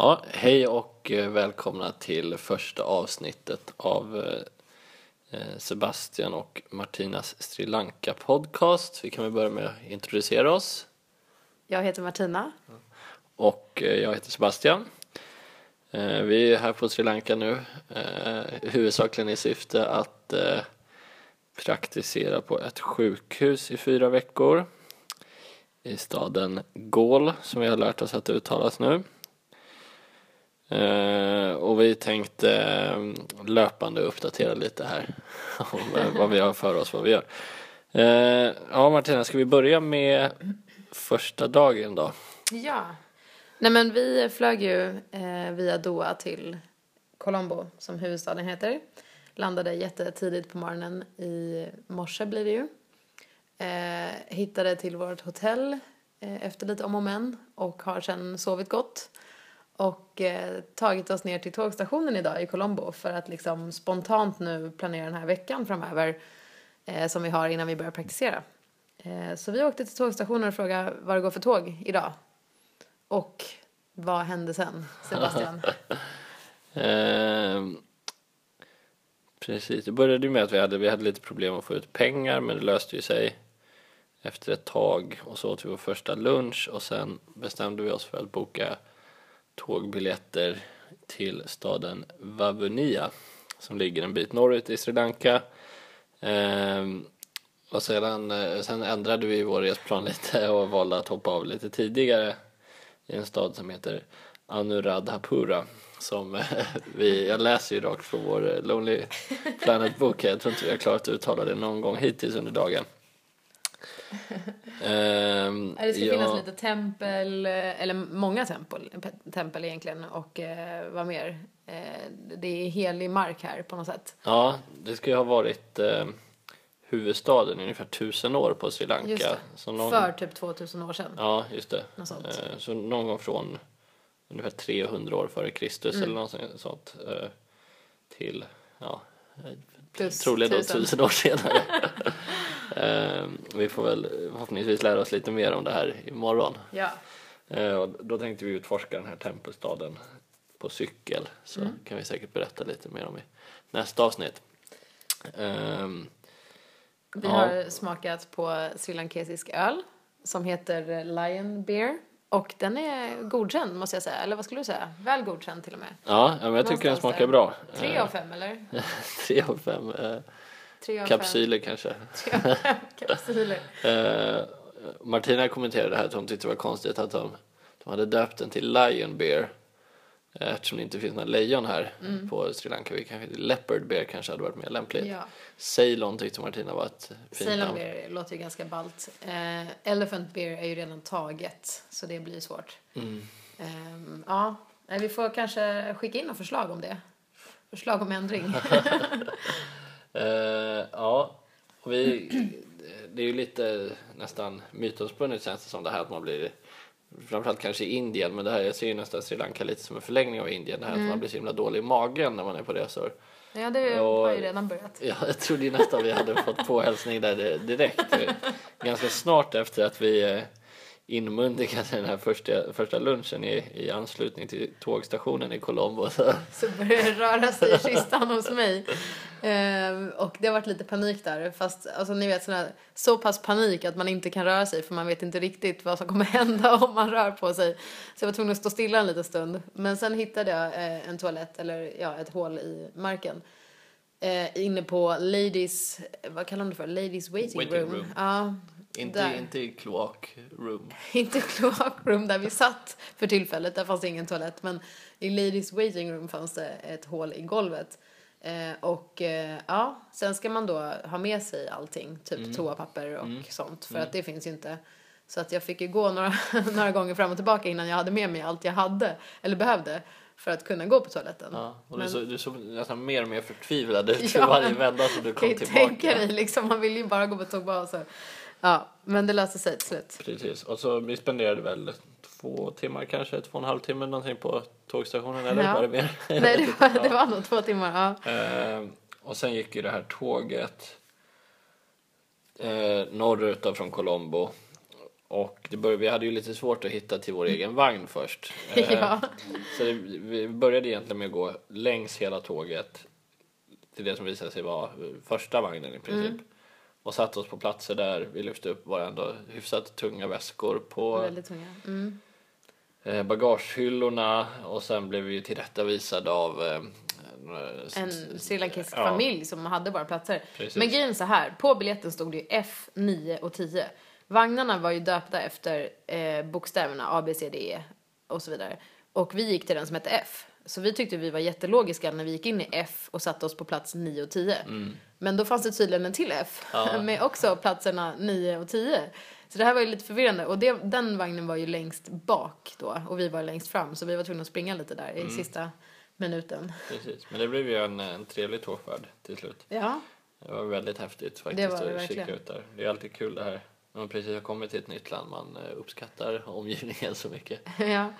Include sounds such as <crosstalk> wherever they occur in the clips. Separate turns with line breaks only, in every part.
Ja, hej och eh, välkomna till första avsnittet av eh, Sebastian och Martinas Sri Lanka podcast. Vi kan väl börja med att introducera oss.
Jag heter Martina.
Och eh, jag heter Sebastian. Vi är här på Sri Lanka nu, huvudsakligen i syfte att praktisera på ett sjukhus i fyra veckor i staden Gol som vi har lärt oss att uttalas nu. Uh, och vi tänkte eh, löpande uppdatera lite här <laughs> om eh, vad vi har för oss, vad vi gör. ja, Martina, ska vi börja med första dagen då?
Ja. Nej, men vi flög ju via Doha till Colombo, som huvudstaden heter. Landade jättetidigt på morgonen, i morse blir det ju. hittade till vårt hotell efter lite om och men och har sen sovit gott och eh, tagit oss ner till tågstationen idag i Colombo för att liksom spontant nu planera den här veckan framöver eh, som vi har innan vi börjar praktisera. Eh, så vi åkte till tågstationen och frågade vad det går för tåg idag. Och vad hände sen, Sebastian? <laughs>
Ehm, precis, det började ju med att vi hade, vi hade lite problem att få ut pengar men det löste ju sig efter ett tag och så åt vi vår första lunch och sen bestämde vi oss för att boka tågbiljetter till staden Vavunia som ligger en bit norrut i Sri Lanka. Ehm, och sedan, eh, sen ändrade vi vår resplan <laughs> lite och valde att hoppa av lite tidigare i en stad som heter Anuradhapura som eh, vi, jag läser ju rakt från vår eh, Lonely Planet-bok, jag tror inte vi har klarat att uttala det någon gång hittills under dagen. <laughs>
Um, det ska ja. finnas lite tempel, eller många tempel, tempel egentligen och eh, vad mer? Eh, det är helig mark här på något sätt.
Ja, det ska ju ha varit eh, huvudstaden i ungefär tusen år på Sri Lanka.
Det. Någon... För typ 2000 år sedan.
Ja, just det. Eh, så någon gång från ungefär 300 år före Kristus mm. eller något sånt eh, till, ja, Plus troligen då tusen år senare. <laughs> Ehm, vi får väl förhoppningsvis lära oss lite mer om det här imorgon.
Ja.
Uh, och då tänkte vi utforska den här tempelstaden på cykel. Så mm. kan vi säkert berätta lite mer om i nästa avsnitt. Um,
vi ja. har smakat på srilankesisk öl som heter Lion Beer. Och den är godkänd måste jag säga, eller vad skulle du säga? Väl godkänd till och med.
Ja, men jag tycker den smakar bra.
Tre av fem eller? <laughs>
Tre av fem. Eh, Tre kapsyler kanske. <laughs>
Tre kapsyler. <laughs>
eh, Martina kommenterade här att hon tyckte det var konstigt att de, de hade döpt den till Lion Beer. Eh, eftersom det inte finns några lejon här mm. på Sri Lanka. Vi kanske, leopard beer kanske hade varit mer lämpligt. Ja. Ceylon tyckte Martina var ett fint
Ceylon namn. beer låter ju ganska ballt. Uh, elephant beer är ju redan taget så det blir svårt. Mm. Um, ja, vi får kanske skicka in några förslag om det. Förslag om ändring. <laughs>
uh, ja, och vi, det är ju lite nästan mytomspunnet känns det som det här att man blir framförallt kanske i Indien, men det här, jag ser ju nästan Sri Lanka lite som en förlängning av Indien, det här mm. att man blir så himla dålig i magen när man är på resor.
Ja, det och, har ju redan börjat.
Ja, jag trodde ju nästan vi hade fått påhälsning där direkt. <laughs> Ganska snart efter att vi inmundigade den här första, första lunchen i, i anslutning till tågstationen i Colombo. Så,
så började det röra sig i kistan hos mig. Ehm, och det har varit lite panik där. Fast alltså, ni vet sådär, så pass panik att man inte kan röra sig för man vet inte riktigt vad som kommer <laughs> hända om man rör på sig. Så jag var tvungen att stå stilla en liten stund. Men sen hittade jag eh, en toalett, eller ja, ett hål i marken. Eh, inne på ladies, vad kallar de det för? Ladies waiting, waiting room. room. Ja,
inte, där. inte i kloakrum. <laughs>
inte kloakrum där vi satt för tillfället. Där fanns ingen toalett. Men i ladies waiting room fanns det ett hål i golvet. Eh, och eh, ja, sen ska man då ha med sig allting, typ mm. toapapper och mm. sånt, för mm. att det finns ju inte. Så att jag fick ju gå några, <laughs> några gånger fram och tillbaka innan jag hade med mig allt jag hade, eller behövde, för att kunna gå på toaletten.
Ja, och men, du, så, du såg nästan mer och mer förtvivlad ut <laughs> för varje vända som du kom tillbaka.
Tänka dig, liksom, man vill ju bara gå på toa så. Ja, men det löste sig till slut.
Precis, och så vi spenderade väl två timmar kanske, två och en halv timme någonting på tågstationen eller ja. var det mer? <laughs>
Nej, det var, det var nog två timmar. Ja.
Eh, och sen gick ju det här tåget eh, norrut från Colombo och det började, vi hade ju lite svårt att hitta till vår egen vagn först. <laughs> Eh,
Ja.
Så det, vi började egentligen med att gå längs hela tåget till det som visade sig vara första vagnen i princip.
Mm.
Och satte oss på platser där vi lyfte upp våra ändå hyfsat tunga väskor på
Väldigt tunga. Mm.
eh, bagagehyllorna och sen blev vi ju tillrättavisade av eh,
En srilankisk
Ja.
familj som hade bara platser.
Precis.
Men grejen så här, på biljetten stod det ju F, 9 och 10. Vagnarna var ju döpta efter eh, bokstäverna A, B, C, D, E och så vidare. Och vi gick till den som hette F. Så vi tyckte vi var jättelogiska när vi gick in i F och satte oss på plats 9 och 10. Men då fanns det tydligen en till F
Ja. <laughs>
med också platserna 9 och 10. Så det här var ju lite förvirrande och det, den vagnen var ju längst bak då och vi var längst fram så vi var tvungna att springa lite där i sista minuten.
Precis, men det blev ju en, en trevlig tågfärd till slut.
Ja,
Det var väldigt häftigt faktiskt att kika ut där. Det är alltid kul det här när man precis har kommit till ett nytt land. Man eh, uppskattar omgivningen så mycket. <laughs>
ja.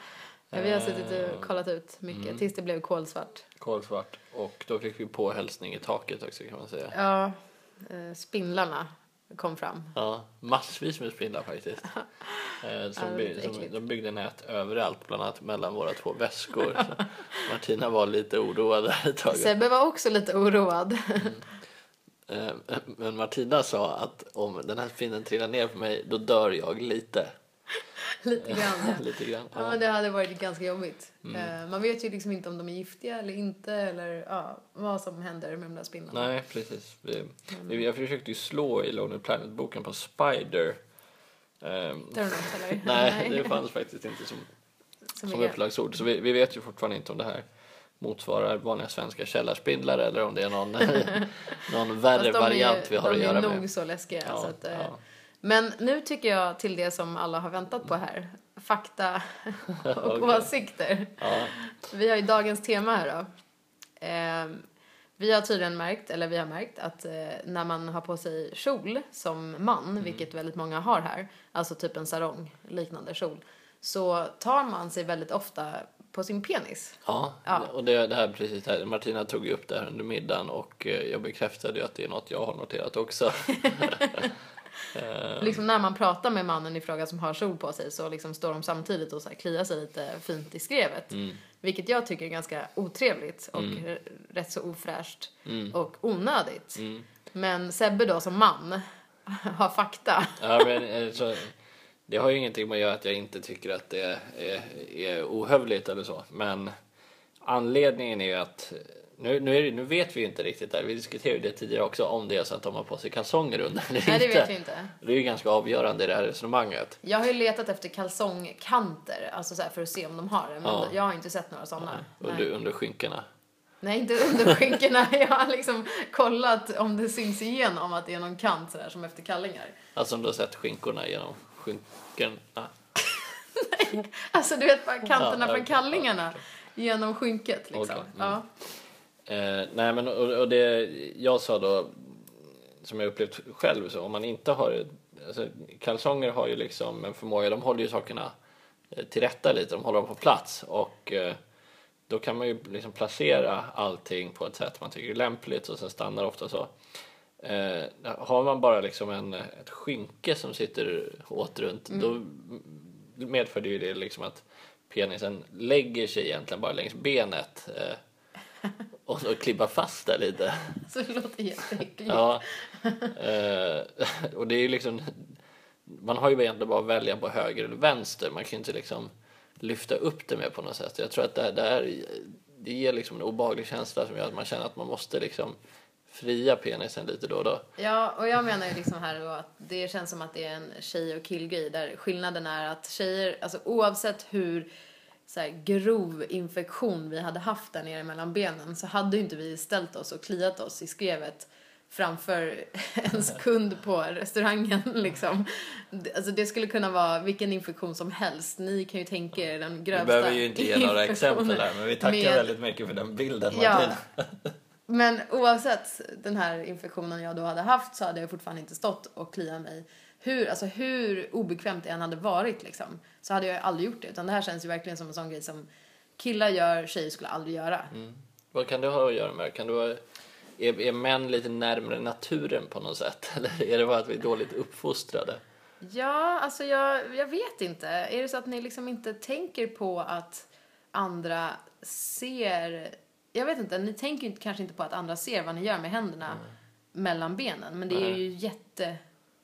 Ja, vi har suttit
Eh,
och kollat ut mycket
mm.
tills det blev kolsvart.
Kolsvart. Och då fick vi på hälsning i taket också kan man säga.
Ja, eh, spindlarna kom fram.
Ja, massvis med spindlar faktiskt. <laughs> Eh, som by- som, de byggde nät överallt, bland annat mellan våra två väskor. <laughs> Martina var lite oroad där ett tag.
Sebbe var också lite oroad.
Eh, Men Martina sa att om den här spinnen trillar ner på mig, då dör jag lite. <laughs>
lite grann. <laughs>
lite grann.
Ja, men det hade varit ganska jobbigt. Eh, Man vet ju liksom inte om de är giftiga eller inte eller ja, vad som händer med de där spindlarna.
Nej, precis. Vi, vi, jag försökte ju slå i Lonely Planet-boken på Spider. Ehm,
Det <laughs> något
nej, det fanns faktiskt inte som,
Som
som
är-
upplagsord. Så vi, vi vet ju fortfarande inte om det här motsvarar vanliga svenska källarspindlar eller om det är någon, någon värre
de är
variant
ju-
vi har att
de
göra
är nog
med.
så läskiga.
Ja,
så att, eh,
ja.
Men nu tycker jag till det som alla har väntat på här. Fakta <laughs> och
Okej.
åsikter.
Ja,
Vi har ju dagens tema här då. Ehm, vi har tydligen märkt, eller vi har märkt, att eh, när man har på sig kjol som man,
Mm.
vilket väldigt många har här, alltså typ en sarong liknande kjol, så tar man sig väldigt ofta på sin penis.
ja.
Ja.
och det, det här precis här. Martina tog ju upp det här under middagen och eh, jag bekräftade ju att det är något jag har noterat också. <laughs> Eh,
Liksom när man pratar med mannen i fråga som har kjol på sig så liksom står de samtidigt och så här kliar sig lite fint i skrevet.
Mm.
Vilket jag tycker är ganska otrevligt och r- rätt så ofräscht
Mm.
och onödigt.
Mm.
Men Sebbe då som man <laughs> har fakta.
Ja, men, eh, så, det har ju ingenting med att göra att jag inte tycker att det är, är ohövligt eller så. Men anledningen är ju att nu, nu, det, nu vet vi ju inte riktigt där. Vi diskuterade det tidigare också om det är så att de har på sig kalsonger under eller
Nej, det
inte.
vet vi inte.
Det är ju ganska avgörande i det här resonemanget.
Jag har ju letat efter kalsongkanter, alltså så för att se om de har det. Men
Ja.
jag har inte sett några sådana.
Under, under skinkorna.
Nej, inte under skinkorna. <laughs> Jag har liksom kollat om det syns igenom att det är någon kant sådär som efter kallingar.
Alltså om du har sett skinkorna genom skinkorna. <laughs>
Alltså du vet bara kanterna
Ja,
från kallingarna genom skynket liksom.
Okej, mm.
Ja.
Eh, nej men och, och det jag sa då som jag upplevt själv så om man inte har alltså, kalsonger har ju liksom en förmåga de håller ju sakerna eh, till rätta lite de håller dem på plats. Och eh, då kan man ju liksom placera allting på ett sätt man tycker är lämpligt och sen stannar det ofta så. Eh, har man bara liksom en, ett skynke som sitter åt runt då medför det ju det liksom att penisen lägger sig egentligen bara längs benet eh, och så klibbar fast där lite. <laughs>
Så det låter jätteäckligt.
Ja. Eh, och det är ju liksom, man har ju egentligen bara att välja på höger eller vänster. Man kan ju inte liksom lyfta upp det med på något sätt. Jag tror att det, här- det, här, det ger liksom en obehaglig känsla som gör att man känner att man måste liksom fria penisen lite då och då.
Ja, och jag menar ju liksom här då att det känns som att det är en tjej och killgrej där skillnaden är att tjejer, alltså oavsett hur så här, grov infektion vi hade haft där nere mellan benen så hade ju inte vi ställt oss och kliat oss i skrevet framför <laughs> en kund på restaurangen <laughs> liksom. Det- Alltså det skulle kunna vara vilken infektion som helst. Ni kan ju tänka er den
Vi
grövsta
behöver ju inte ge några exempel här men vi tackar
med-
väldigt mycket för den bilden
Ja.
Martin. <laughs>
Men oavsett den här infektionen jag då hade haft så hade jag fortfarande inte stått och kliat mig. Hur, alltså hur obekvämt det än hade varit liksom, så hade jag aldrig gjort det. Utan det här känns ju verkligen som en sån grej som killar gör, tjejer skulle aldrig göra.
Vad kan det ha att göra med? Kan det vara, är, är män lite närmare naturen på något sätt? <laughs> Eller är det bara att vi är dåligt uppfostrade?
Ja, alltså jag, jag vet inte. Är det så att ni liksom inte tänker på att andra ser... Jag vet inte, ni tänker kanske inte på att andra ser vad ni gör med händerna mellan benen. Men det är ju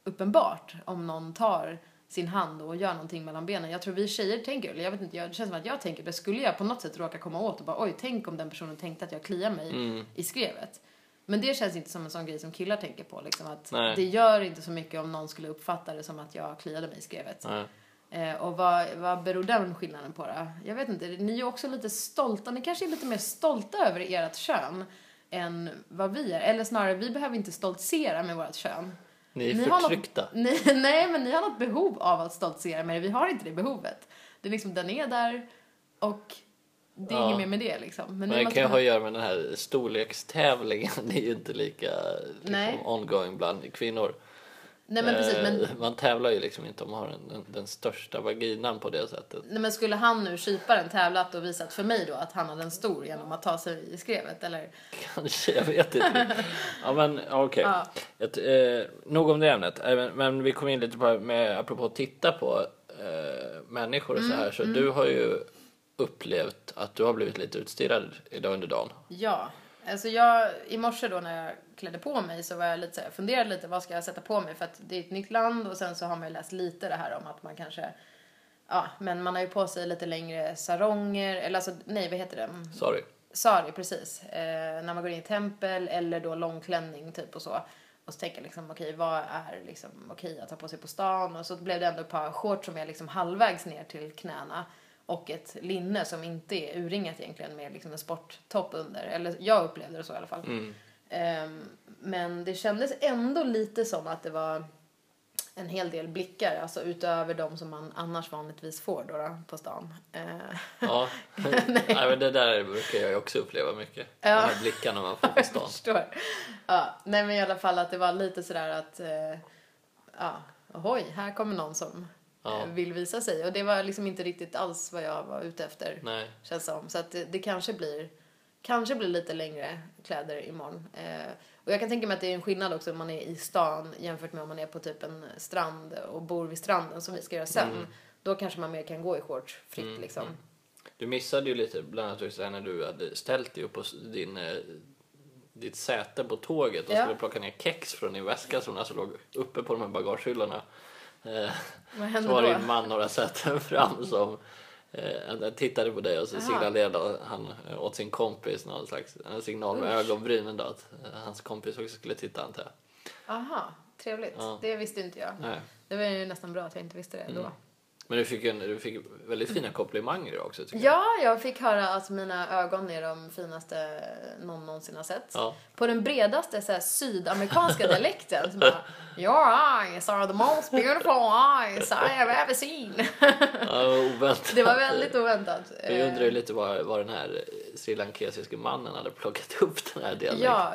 jätteuppenbart om någon tar sin hand och gör någonting mellan benen. Jag tror vi tjejer tänker, eller jag vet inte, jag, det känns som att jag tänker det. Skulle jag på något sätt råka komma åt och bara oj, tänk om den personen tänkte att jag kliar mig
Mm.
i skrevet. Men det känns inte som en sån grej som killar tänker på. Liksom, att
Nej.
det gör inte så mycket om någon skulle uppfatta det som att jag kliade mig i skrevet. Eh, och vad, vad beror den skillnaden på då? Jag vet inte, ni är också lite stolta, ni kanske är lite mer stolta över ert kön än vad vi är. Eller snarare, vi behöver inte stoltsera med vårt kön.
Ni är
Ni har något-
förtryckta.
Ni, <laughs> nej, men ni har något behov av att stoltsera med det. Vi har inte det behovet. Det är liksom, den är där och det är
Ja.
inget mer med det liksom. Men
Men det kan ju
ha-
att göra med den här storlekstävlingen. <laughs> Det är ju inte lika liksom, ongoing bland kvinnor.
Nej men precis, men,
Eh, Man tävlar ju liksom inte om att ha den, den, den största vaginan på det sättet.
nej, men skulle han nu kyparen tävlat och visat för mig då att han hade en stor genom att ta sig i skrevet eller?
Kanske, jag vet inte. <laughs> ja men okej.
Ja.
Ett, eh, nog om det ämnet. Eh, Men, men vi kom in lite på, med, apropå att titta på eh, människor och så
Mm,
här. Så du har ju upplevt att du har blivit lite utstirrad idag under dagen.
Ja, alltså jag, i morse då när jag klädde på mig så var jag lite så här, jag funderade lite vad ska jag sätta på mig för att det är ett nytt land och sen så har man ju läst lite det här om att man kanske Ja, men man har ju på sig lite längre saronger, eller alltså, nej vad heter det?
Sorry.
Sari, precis. Eh, när man går in i tempel eller då långklänning typ och så. Och så tänker jag liksom, okej vad är liksom okej att ha på sig på stan? Och så blev det ändå ett par shorts som är liksom halvvägs ner till knäna. Och ett linne som inte är urringat egentligen med liksom en sporttopp under. Eller jag upplevde det så i alla fall.
Mm.
Ehm, men det kändes ändå lite som att det var en hel del blickar, alltså utöver de som man annars vanligtvis får då, då på stan. Eh,
Ja. <laughs> Nej. men det där brukar jag också uppleva mycket.
Ja.
De här blickarna man får på <laughs>
Jag
stan.
förstår. Ja, nej men i alla fall att det var lite sådär att, eh, ja, oj, här kommer någon som
Ja.
eh, vill visa sig. Och det var liksom inte riktigt alls vad jag var ute efter,
Nej.
känns som. Så att det, det kanske blir, kanske blir lite längre kläder imorgon. Eh, och jag kan tänka mig att det är en skillnad också om man är i stan jämfört med om man är på typ en strand och bor vid stranden som vi ska göra sen.
Mm.
Då kanske man mer kan gå i shorts fritt liksom.
Du missade ju lite, bland annat just när du hade ställt dig upp på din, eh, ditt säte på tåget och
Ja.
skulle plocka ner kex från din väska som alltså låg uppe på de här bagagehyllorna. Eh,
Vad
så
hände
var det
då?
en man några säten fram som han tittade på dig och så signalerade han eh, åt sin kompis någon slags en signal med
Usch.
ögonbrynen då att eh, hans kompis också skulle titta antar jag.
Aha, trevligt.
Ja.
Det visste inte jag.
Nej.
Det var ju nästan bra att jag inte visste det då.
Men du fick, en, du fick väldigt fina komplimanger idag också tycker
Ja, jag fick höra att mina ögon är de finaste någon någonsin har sett.
Ja.
På den bredaste så här, sydamerikanska dialekten. Så bara, <laughs> Your eyes are the most beautiful eyes I have ever seen.
Ja, oväntat.
Det var väldigt oväntat.
Vi undrar ju
Eh,
lite var, var den här sri lankesiske mannen hade plockat <laughs> upp den här dialekten.
Ja,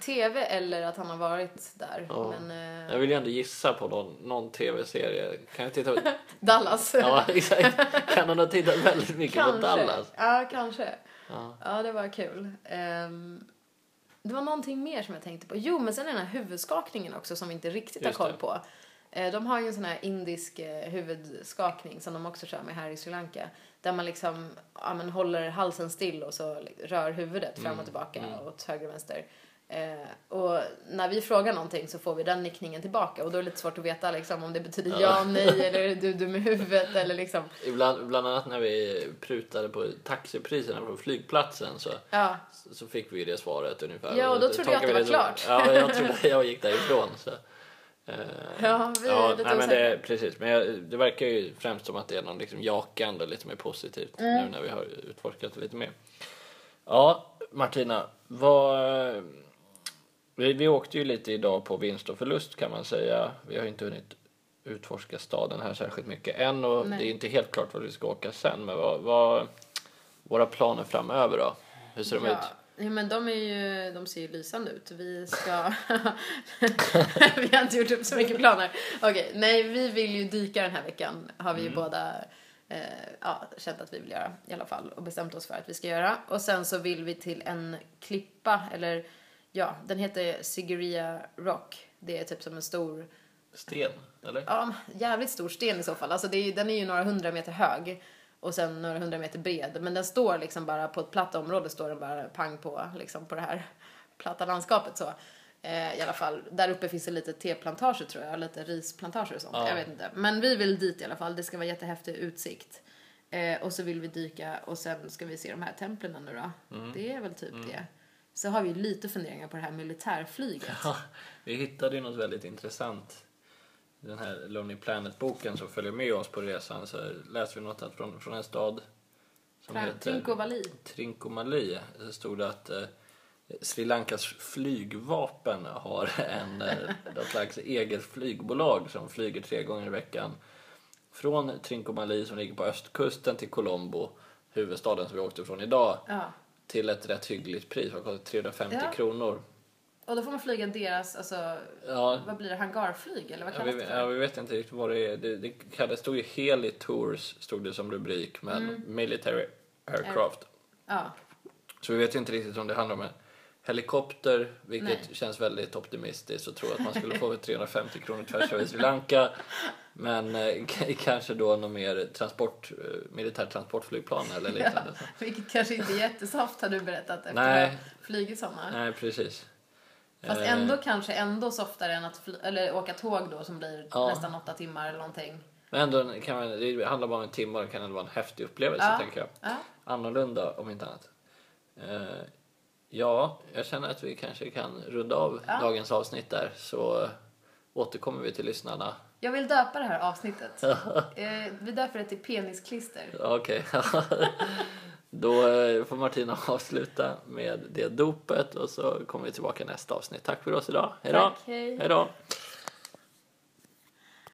tv eller att han har varit där.
Ja.
Men eh,
Jag vill ju ändå gissa på någon, någon tv-serie. Kan jag titta på... <laughs>
Dallas.
Ja, exakt. Kan hon ha tittat väldigt mycket på Dallas?
Ja, kanske.
Ja.
Ja, det var kul. Ehm, det var någonting mer som jag tänkte på. Jo, men sen den här huvudskakningen också som vi inte riktigt
Just
har koll på. Eh, de har ju en sån här indisk eh, huvudskakning som de också kör med här i Sri Lanka. Där man liksom ja, men håller halsen still och så rör huvudet fram och tillbaka åt höger och vänster. Eh, och när vi frågar någonting så får vi den nickningen tillbaka och då är det lite svårt att veta liksom, om det betyder ja, nej <laughs> eller är du dum i huvudet eller liksom.
Ibland, bland annat när vi prutade på taxipriserna på flygplatsen så,
Ja,
så fick vi det svaret ungefär.
Ja, och då trodde jag att det var klart.
Ja, jag trodde <laughs> jag gick därifrån. Så. Eh,
Ja, vi är
ja,
lite
nej, men det, Precis, men jag, det verkar ju främst som att det är någon liksom jakande, lite mer positivt
Mm.
nu när vi har utforskat det lite mer. Ja, Martina, vad... Vi, vi åkte ju lite idag på vinst och förlust kan man säga. Vi har inte hunnit utforska staden här särskilt mycket än och
Nej.
det är inte helt klart var vi ska åka sen. Men vad, vad våra planer framöver då? Hur ser de ut?
Ja, men de, är ju, de ser ju lysande ut. Vi ska... <laughs> vi har inte gjort upp så mycket planer. Okej, nej, vi vill ju dyka den här veckan. Har vi ju båda eh, ja, känt att vi vill göra i alla fall. Och bestämt oss för att vi ska göra. Och sen så vill vi till en klippa, eller ja, den heter Sigiriya Rock. Det är typ som en stor
sten, eller?
Ja, jävligt stor sten i så fall. Alltså det är, den är ju några hundra meter hög och sen några hundra meter bred. Men den står liksom bara på ett platt område står den bara pang på liksom på det här <laughs> platta landskapet så. Eh, I alla fall, där uppe finns det lite teplantager tror jag, lite risplantager och sånt.
Ja.
Jag vet inte. Men vi vill dit i alla fall, det ska vara jättehäftig utsikt. Eh, och så vill vi dyka och sen ska vi se de här templen nu då.
Mm.
Det är väl typ det. Så har vi lite funderingar på det här militärflyget.
Ja, vi hittade ju något väldigt intressant. Den här Lonely Planet-boken som följer med oss på resan så läste vi något att från, från en stad som heter
Trincomalee.
Trincomalee. Så stod det att eh, Sri Lankas flygvapen har <laughs> en, eh, något slags eget flygbolag som flyger tre gånger i veckan från Trincomalee som ligger på östkusten till Colombo, huvudstaden som vi åkte från idag,
Ja.
till ett rätt hyggligt pris. Vad kostar 350
Ja.
kronor.
Och då får man flyga deras, alltså,
Ja,
vad blir det, hangarflyg eller vad
Ja,
kallas
vi,
det
ja,
för?
vi vet inte riktigt vad det är. Det, det, kallades- stod ju Heli Tours stod det som rubrik, men
Mm.
Military Aircraft.
Ja,
Så vi vet ju inte riktigt om det handlar om en helikopter, vilket
Nej.
känns väldigt optimistiskt och tro att man skulle få <laughs> för 350 kronor tvärs över Sri Lanka. Men eh, <laughs> kanske då något mer transport, eh, militärt transportflygplan eller <laughs> liknande.
vilket kanske inte är jättesoft har du berättat efter att ha flugit sådana.
Nej, precis.
Fast
Eh,
ändå kanske ändå softare än att fly- eller åka tåg då som blir
Ja.
nästan åtta timmar eller någonting.
Men ändå kan man, det handlar bara om en timme och det kan ändå vara en häftig upplevelse,
Ja.
tänker jag.
Ja,
annorlunda om inte annat. Eh, ja, jag känner att vi kanske kan runda av
Ja.
dagens avsnitt där så återkommer vi till lyssnarna.
jag vill döpa det här avsnittet. <laughs> eh, vi döper det till penisklister.
Okej, <laughs> <laughs> då eh, får Martina <laughs> avsluta med det dopet och så kommer vi tillbaka nästa avsnitt. Tack för oss idag. Hej då!
Tack, hej.
Hej då!